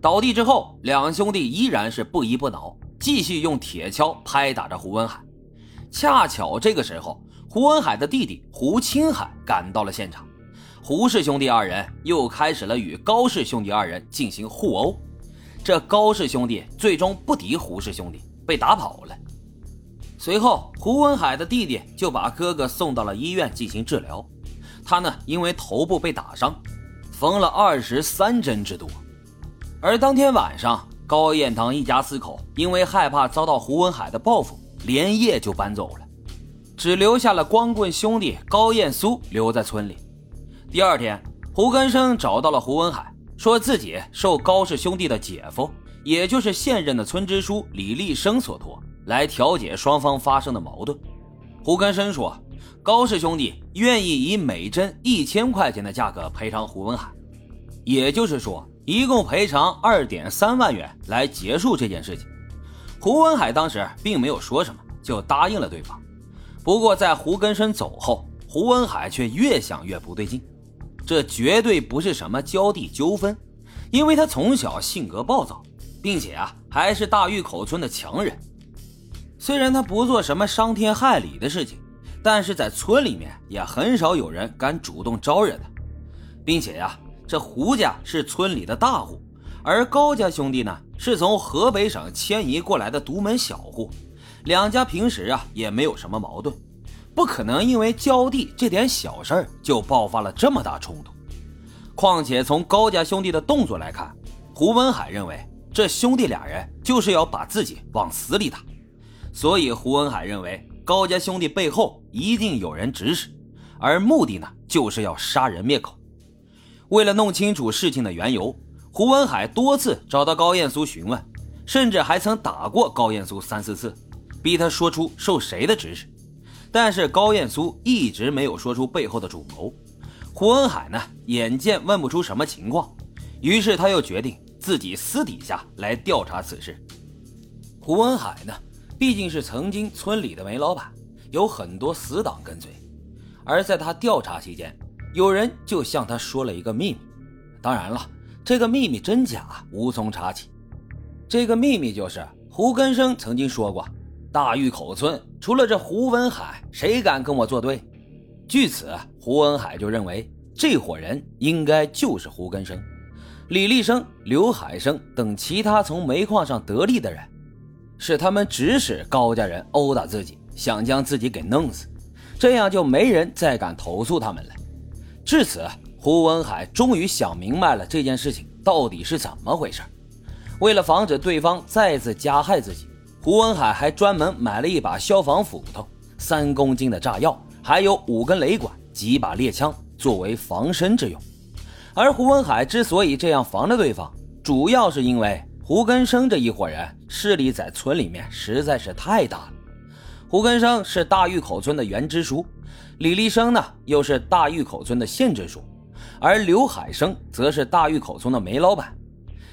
倒地之后，两兄弟依然是不依不挠，继续用铁锹拍打着胡文海。恰巧这个时候，胡文海的弟弟胡青海赶到了现场，胡氏兄弟二人又开始了与高氏兄弟二人进行互殴。这高氏兄弟最终不敌胡氏兄弟，被打跑了。随后，胡文海的弟弟就把哥哥送到了医院进行治疗。他呢，因为头部被打伤，缝了二十三针之多。而当天晚上，高彦堂一家四口因为害怕遭到胡文海的报复，连夜就搬走了，只留下了光棍兄弟高彦苏留在村里。第二天，胡根生找到了胡文海。说自己受高氏兄弟的姐夫，也就是现任的村支书李立生所托，来调解双方发生的矛盾。胡根生说，高氏兄弟愿意以每针一千块钱的价格赔偿胡文海，也就是说，一共赔偿二点三万元来结束这件事情。胡文海当时并没有说什么，就答应了对方。不过在胡根生走后，胡文海却越想越不对劲。这绝对不是什么交地纠纷，因为他从小性格暴躁，并且啊还是大峪口村的强人。虽然他不做什么伤天害理的事情，但是在村里面也很少有人敢主动招惹他。并且呀，这胡家是村里的大户，而高家兄弟呢是从河北省迁移过来的独门小户，两家平时啊也没有什么矛盾。不可能因为浇地这点小事儿就爆发了这么大冲突。况且从高家兄弟的动作来看，胡文海认为这兄弟俩人就是要把自己往死里打，所以胡文海认为高家兄弟背后一定有人指使，而目的呢就是要杀人灭口。为了弄清楚事情的缘由，胡文海多次找到高彦苏询问，甚至还曾打过高彦苏三四次，逼他说出受谁的指使。但是高彦苏一直没有说出背后的主谋，胡文海呢，眼见问不出什么情况，于是他又决定自己私底下来调查此事。胡文海呢，毕竟是曾经村里的煤老板，有很多死党跟随，而在他调查期间，有人就向他说了一个秘密，当然了，这个秘密真假无从查起。这个秘密就是胡根生曾经说过。大峪口村除了这胡文海，谁敢跟我作对？据此，胡文海就认为这伙人应该就是胡根生、李立生、刘海生等其他从煤矿上得利的人，是他们指使高家人殴打自己，想将自己给弄死，这样就没人再敢投诉他们了。至此，胡文海终于想明白了这件事情到底是怎么回事。为了防止对方再次加害自己。胡文海还专门买了一把消防斧头、三公斤的炸药，还有五根雷管、几把猎枪，作为防身之用。而胡文海之所以这样防着对方，主要是因为胡根生这一伙人势力在村里面实在是太大了。胡根生是大峪口村的原支书，李立生呢又是大峪口村的县支书，而刘海生则是大峪口村的煤老板。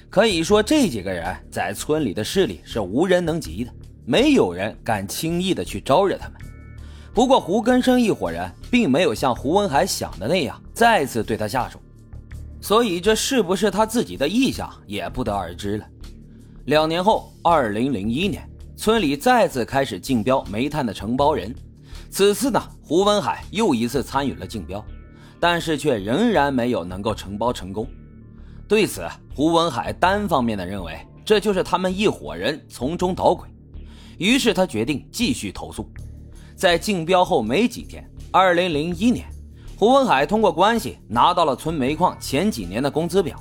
可以说，这几个人在村里的势力是无人能及的，没有人敢轻易的去招惹他们。不过，胡根生一伙人并没有像胡文海想的那样再次对他下手，所以这是不是他自己的意向也不得而知了。两年后，二零零一年，村里再次开始竞标煤炭的承包人，此次呢，胡文海又一次参与了竞标，但是却仍然没有能够承包成功。对此，胡文海单方面的认为这就是他们一伙人从中捣鬼，于是他决定继续投诉。在竞标后没几天，二零零一年，胡文海通过关系拿到了村煤矿前几年的工资表。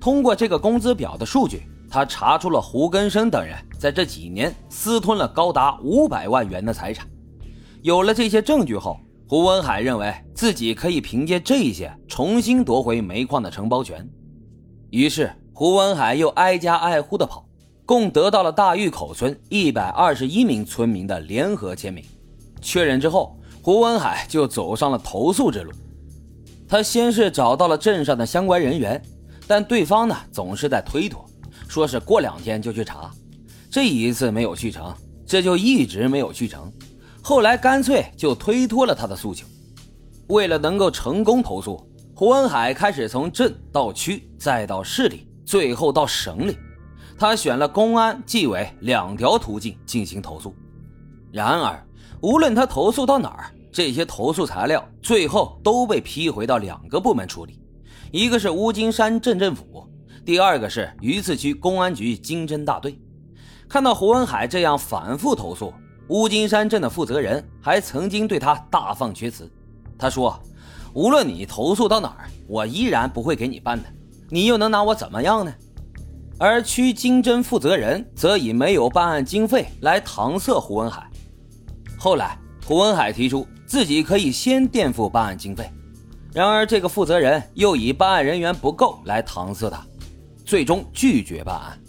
通过这个工资表的数据，他查出了胡根生等人在这几年私吞了高达五百万元的财产。有了这些证据后，胡文海认为自己可以凭借这些重新夺回煤矿的承包权。于是，胡文海又挨家挨户的跑，共得到了大峪口村一百二十一名村民的联合签名。确认之后，胡文海就走上了投诉之路。他先是找到了镇上的相关人员，但对方呢总是在推脱，说是过两天就去查。这一次没有去成，这就一直没有去成。后来干脆就推脱了他的诉求。为了能够成功投诉。胡文海开始从镇到区再到市里最后到省里。他选了公安、纪委两条途径进行投诉。然而，无论他投诉到哪儿，这些投诉材料最后都被批回到两个部门处理，一个是乌金山镇政府，第二个是榆次区公安局经侦大队。看到胡文海这样反复投诉，乌金山镇的负责人还曾经对他大放厥词。他说：“无论你投诉到哪儿，我依然不会给你办的，你又能拿我怎么样呢？”而区经侦负责人则以没有办案经费来搪塞胡文海。后来，胡文海提出自己可以先垫付办案经费，然而这个负责人又以办案人员不够来搪塞他，最终拒绝办案。